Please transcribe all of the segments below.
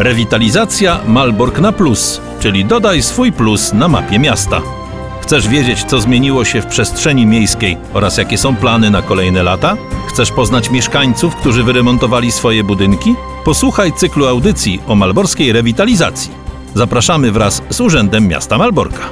Rewitalizacja Malbork na plus, czyli dodaj swój plus na mapie miasta. Chcesz wiedzieć, co zmieniło się w przestrzeni miejskiej oraz jakie są plany na kolejne lata? Chcesz poznać mieszkańców, którzy wyremontowali swoje budynki? Posłuchaj cyklu audycji o malborskiej rewitalizacji. Zapraszamy wraz z Urzędem Miasta Malborka.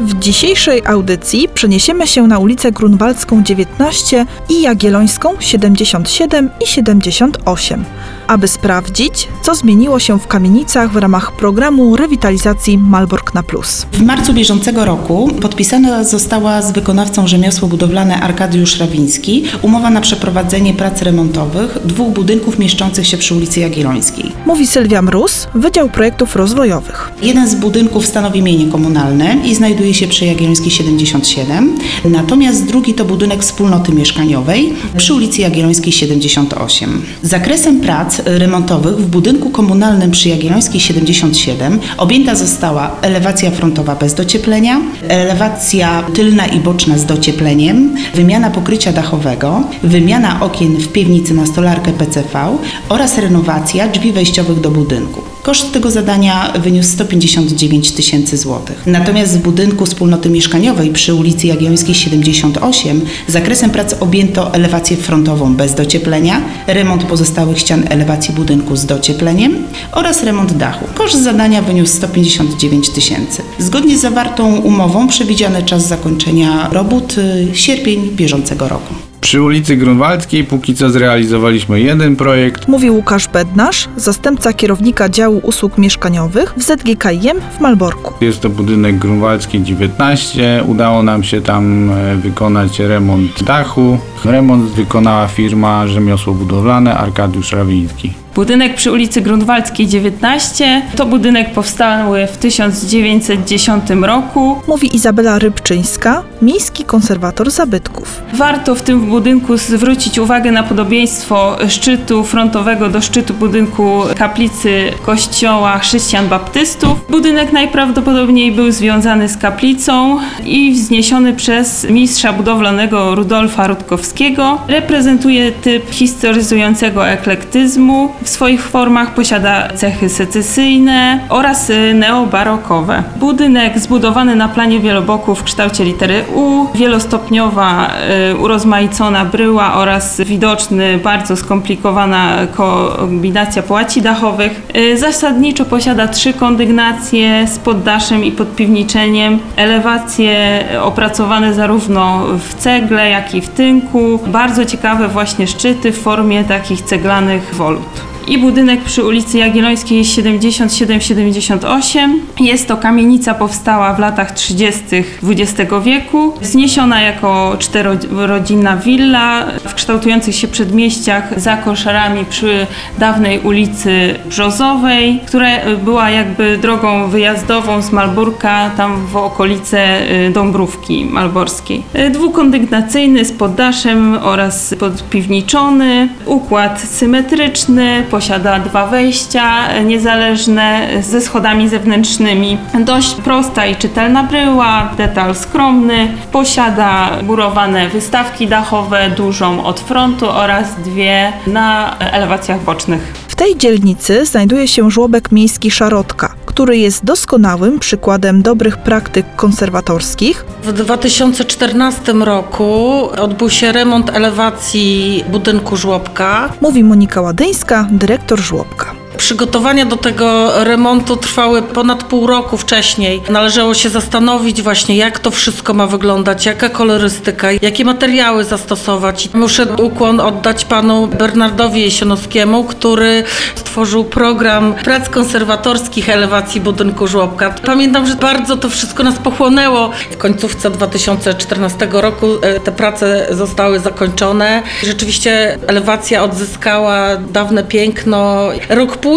W dzisiejszej audycji przeniesiemy się na ulicę Grunwaldzką 19 i Jagiellońską 77 i 78, aby sprawdzić, co zmieniło się w kamienicach w ramach programu rewitalizacji Malbork na Plus. W marcu bieżącego roku podpisana została z wykonawcą rzemiosło budowlane Arkadiusz Rawiński umowa na przeprowadzenie prac remontowych dwóch budynków mieszczących się przy ulicy Jagiellońskiej. Mówi Sylwia Mróz, Wydział Projektów Rozwojowych. Jeden z budynków stanowi mienie komunalne i znajduje się przy Jagiellońskiej 77, natomiast drugi to budynek wspólnoty mieszkaniowej przy ulicy Jagiellońskiej 78. Zakresem prac remontowych w budynku komunalnym przy Jagiellońskiej 77 objęta została elewacja frontowa bez docieplenia, elewacja tylna i boczna z dociepleniem, wymiana pokrycia dachowego, wymiana okien w piwnicy na stolarkę PCV oraz renowacja drzwi wejściowych do budynku. Koszt tego zadania wyniósł 159 tysięcy złotych. Natomiast w budynku wspólnoty mieszkaniowej przy ulicy Jagiellońskiej 78 zakresem prac objęto elewację frontową bez docieplenia, remont pozostałych ścian elewacji budynku z dociepleniem oraz remont dachu. Koszt zadania wyniósł 159 tysięcy. Zgodnie z zawartą umową przewidziany czas zakończenia robót y, sierpień bieżącego roku. Przy ulicy Grunwaldzkiej póki co zrealizowaliśmy jeden projekt. Mówi Łukasz Bednarz, zastępca kierownika działu usług mieszkaniowych w ZGKiM w Malborku. Jest to budynek Grunwaldzki 19. Udało nam się tam e, wykonać remont dachu. Remont wykonała firma Rzemiosło Budowlane Arkadiusz Rawiński. Budynek przy ulicy Grunwaldzkiej 19 to budynek powstały w 1910 roku. Mówi Izabela Rybczyńska, miejski konserwator zabytków. Warto w tym budynku zwrócić uwagę na podobieństwo szczytu frontowego do szczytu budynku kaplicy kościoła chrześcijan baptystów. Budynek najprawdopodobniej był związany z kaplicą i wzniesiony przez mistrza budowlanego Rudolfa Rutkowskiego. Reprezentuje typ historyzującego eklektyzmu. W swoich formach posiada cechy secesyjne oraz y, neobarokowe. Budynek zbudowany na planie wieloboku w kształcie litery U, wielostopniowa, y, urozmaicona bryła oraz widoczny, bardzo skomplikowana kombinacja połaci dachowych. Y, Zasadniczo posiada trzy kondygnacje z poddaszem i podpiwniczeniem, elewacje opracowane zarówno w cegle, jak i w tynku. Bardzo ciekawe właśnie szczyty w formie takich ceglanych wolut i budynek przy ulicy Jagiellońskiej 77-78. Jest to kamienica powstała w latach 30. XX wieku, wzniesiona jako czterorodzinna willa w kształtujących się przedmieściach za koszarami przy dawnej ulicy Brzozowej, która była jakby drogą wyjazdową z Malborka tam w okolice y, Dąbrówki Malborskiej. Y, Dwukondygnacyjny z poddaszem oraz podpiwniczony, układ symetryczny, posiada dwa wejścia niezależne ze schodami zewnętrznymi. Dość prosta i czytelna bryła, detal skromny. Posiada murowane wystawki dachowe, dużą od frontu oraz dwie na elewacjach bocznych. W tej dzielnicy znajduje się żłobek miejski Szarotka, który jest doskonałym przykładem dobrych praktyk konserwatorskich. W 2014 roku odbył się remont elewacji budynku żłobka. Mówi Monika Ładyńska, dyrektor żłobka. Przygotowania do tego remontu trwały ponad pół roku wcześniej. Należało się zastanowić właśnie, jak to wszystko ma wyglądać, jaka kolorystyka, jakie materiały zastosować. Muszę ukłon oddać panu Bernardowi Jesionowskiemu, który stworzył program prac konserwatorskich elewacji budynku żłobka. Pamiętam, że bardzo to wszystko nas pochłonęło. W końcówce 2014 roku e, te prace zostały zakończone. Rzeczywiście elewacja odzyskała dawne piękno. Rok Później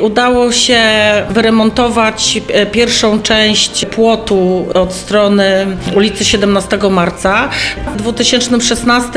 udało się wyremontować e, pierwszą część płotu od strony ulicy 17 marca. W 2016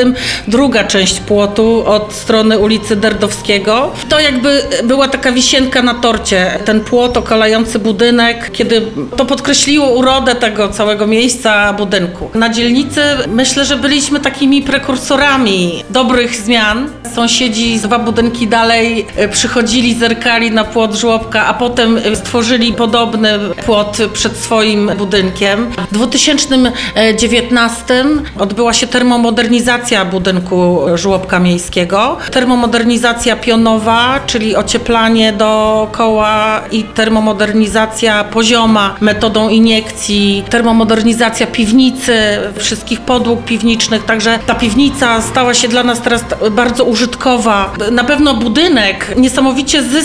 druga część płotu od strony ulicy Derdowskiego. To jakby była taka wisienka na torcie. Ten płot okalający budynek, kiedy to podkreśliło urodę tego całego miejsca budynku. Na dzielnicy myślę, że byliśmy takimi prekursorami dobrych zmian. Sąsiedzi dwa budynki dalej e, przychodzili, zerkali na płot żłobka, a potem e, stworzyli podobny płot przed swoim budynkiem. W 2019 odbyła się termomodernizacja budynku żłobka miejskiego. Termomodernizacja pionowa, czyli ocieplanie dookoła i termomodernizacja pozioma metodą iniekcji, termomodernizacja piwnicy, wszystkich podłóg piwniczych, także ta piwnica stała się dla nas teraz bardzo użytkowa. Na pewno budynek niesamowicie zyskał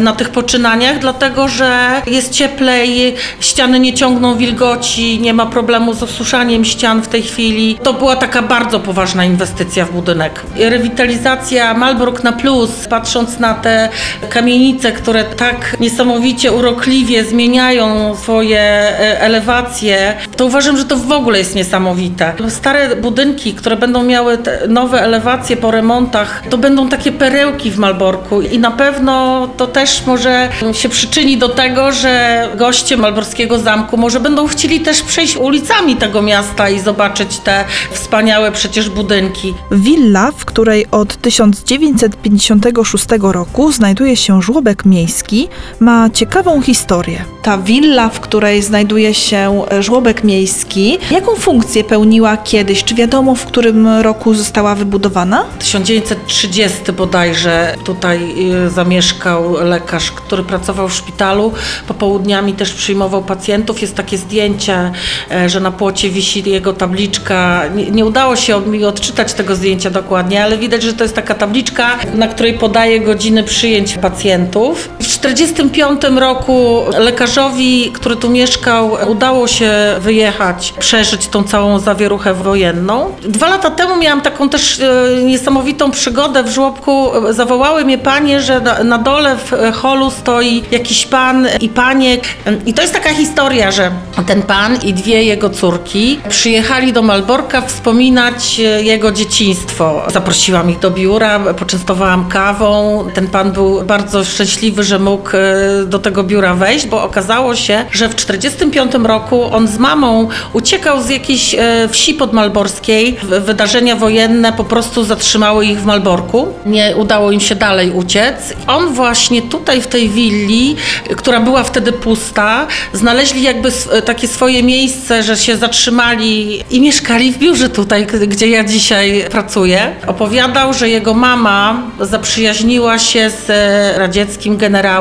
na tych poczynaniach, dlatego że jest cieplej, ściany nie ciągną wilgoci, nie ma problemu z osuszaniem ścian w tej chwili. To była taka bardzo poważna inwestycja w budynek. Rewitalizacja Malbork na plus, patrząc na te kamienice, które tak niesamowicie urokliwie zmieniają swoje e, elewacje, to uważam, że to w ogóle jest niesamowite. Stare budynki, które będą miały nowe elewacje po remontach, to będą takie perełki w Malborku i na pewno to też może się przyczyni do tego, że goście Malborskiego Zamku może będą chcieli też przejść ulicami tego miasta i zobaczyć te wspaniałe przecież budynki. Willa, w której od 1956 roku znajduje się żłobek miejski, ma ciekawą historię. Ta willa, w której znajduje się e, żłobek miejski, jaką funkcję pełniła kiedyś? Czy wiadomo, w którym roku została wybudowana? 1930 bodajże tutaj y, zamieszkał lekarz, który pracował w szpitalu. Popołudniami też przyjmował pacjentów. Jest takie zdjęcie, e, że na płocie wisi jego tabliczka. Nie, nie udało się mi odczytać tego zdjęcia dokładnie, ale widać, że to jest taka tabliczka, na której podaje godziny przyjęć pacjentów. W 1945 roku lekarzowi, który tu mieszkał, udało się wyjechać, przeżyć tą całą zawieruchę wojenną. Dwa lata temu miałam taką też e, niesamowitą przygodę w żłobku. Zawołały mnie panie, że na, dole w holu stoi jakiś pan i panie. I to jest taka historia, że ten pan i dwie jego córki przyjechali do Malborka wspominać e, jego dzieciństwo. Zaprosiłam ich do biura, poczęstowałam kawą. Ten pan był bardzo szczęśliwy, że mógł e, do tego biura wejść, bo okazało się, że w 1945 roku on z mamą uciekał z jakiejś e, wsi podmalborskiej. Wydarzenia wojenne po prostu zatrzymały ich w Malborku. Nie udało im się dalej uciec. On właśnie tutaj w tej willi, która była wtedy pusta, znaleźli jakby sw- takie swoje miejsce, że się zatrzymali i mieszkali w biurze tutaj, gdzie ja dzisiaj pracuję. Opowiadał, że jego mama zaprzyjaźniła się z e, radzieckim generałem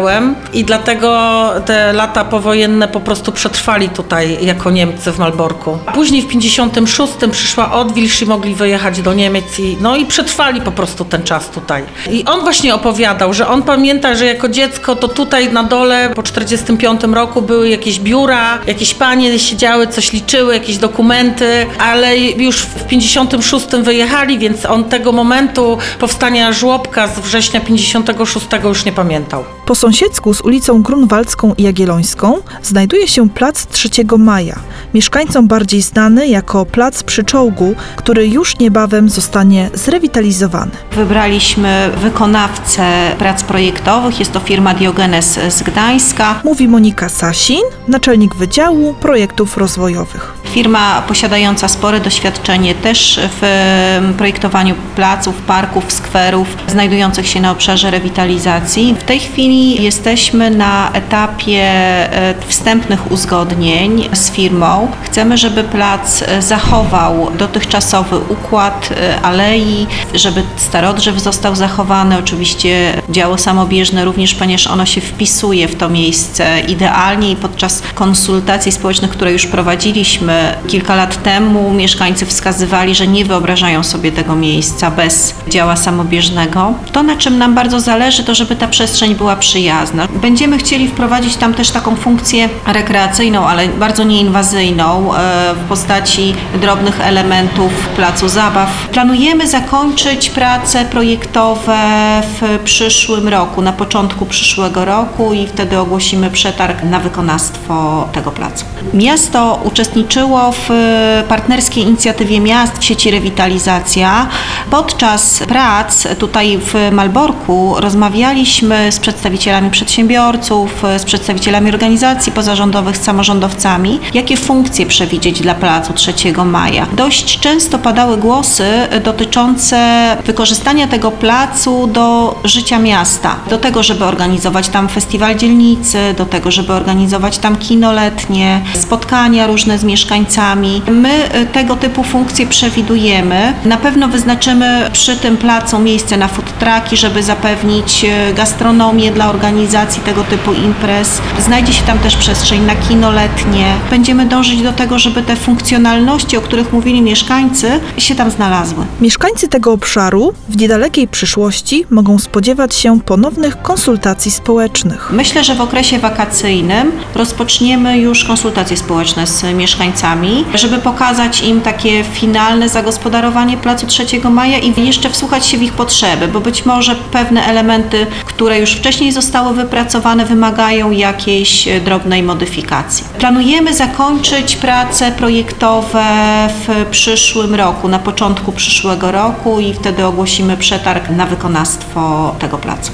i dlatego te lata powojenne po prostu przetrwali tutaj jako Niemcy w Malborku. Później w 56 przyszła odwilż i mogli wyjechać do Niemiec i, no i przetrwali po prostu ten czas tutaj. I on właśnie opowiadał, że on pamięta, że jako dziecko to tutaj na dole po 45 roku były jakieś biura, jakieś panie siedziały, coś liczyły, jakieś dokumenty, ale już w 56 wyjechali, więc on tego momentu powstania żłobka z września 56 już nie pamiętał. Po sąsiedzku z ulicą Grunwaldzką i Jagiellońską znajduje się plac 3 Maja, mieszkańcom bardziej znany jako plac przy czołgu, który już niebawem zostanie zrewitalizowany. Wybraliśmy wykonawcę prac projektowych, jest to firma Diogenes z Gdańska. Mówi Monika Sasin, naczelnik Wydziału Projektów Rozwojowych. Firma posiadająca spore doświadczenie też w projektowaniu placów, parków, skwerów znajdujących się na obszarze rewitalizacji. W tej chwili jesteśmy na etapie e, wstępnych uzgodnień z firmą. Chcemy, żeby plac e, zachował dotychczasowy układ e, alei, żeby starodrzew został zachowany, oczywiście działo samobieżne również, ponieważ ono się wpisuje w to miejsce idealnie i podczas konsultacji społecznych, które już prowadziliśmy kilka lat temu, mieszkańcy wskazywali, że nie wyobrażają sobie tego miejsca bez działa samobieżnego. To, na czym nam bardzo zależy, to żeby ta przestrzeń była przyjazna przyjazna. Będziemy chcieli wprowadzić tam też taką funkcję rekreacyjną, ale bardzo nieinwazyjną e, w postaci drobnych elementów placu zabaw. Planujemy zakończyć prace projektowe w przyszłym roku, na początku przyszłego roku i wtedy ogłosimy przetarg na wykonawstwo tego placu. Miasto uczestniczyło w partnerskiej inicjatywie miast w sieci Rewitalizacja. Podczas prac tutaj w Malborku rozmawialiśmy z przedstawicielami przedsiębiorców, z przedstawicielami organizacji pozarządowych, z samorządowcami, jakie funkcje przewidzieć dla placu 3 maja. Dość często padały głosy dotyczące wykorzystania tego placu do życia miasta, do tego, żeby organizować tam festiwal dzielnicy, do tego, żeby organizować tam kino letnie, spotkania różne z mieszkańcami. My y, tego typu funkcje przewidujemy. Na pewno wyznaczymy przy tym placu miejsce na food trucki, żeby zapewnić gastronomię dla organizacji tego typu imprez. Znajdzie się tam też przestrzeń na kino letnie. Będziemy dążyć do tego, żeby te funkcjonalności, o których mówili mieszkańcy, się tam znalazły. Mieszkańcy tego obszaru w niedalekiej przyszłości mogą spodziewać się ponownych konsultacji społecznych. Myślę, że w okresie wakacyjnym rozpoczniemy już konsultacje społeczne z mieszkańcami, żeby pokazać im takie finalne zagospodarowanie Placu 3 Maja i jeszcze wsłuchać się w ich potrzeby, bo być może pewne elementy, które już wcześniej zostały wypracowane, wymagają jakiejś e, drobnej modyfikacji. Planujemy zakończyć prace projektowe w przyszłym roku, na początku przyszłego roku i wtedy ogłosimy przetarg na wykonawstwo tego placu.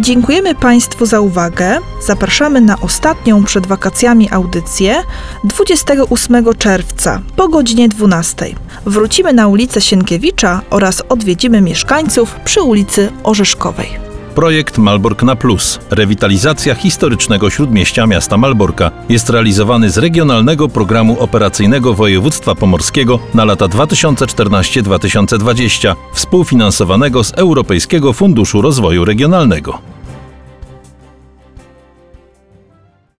Dziękujemy Państwu za uwagę. Zapraszamy na ostatnią przed wakacjami audycję 28 czerwca po godzinie 12. Wrócimy na ulicę Sienkiewicza oraz odwiedzimy mieszkańców przy ulicy Orzeszkowej. Projekt Malbork na Plus, rewitalizacja historycznego śródmieścia miasta Malborka, jest realizowany z Regionalnego Programu Operacyjnego Województwa Pomorskiego na lata 2014-2020, współfinansowanego z Europejskiego Funduszu Rozwoju Regionalnego.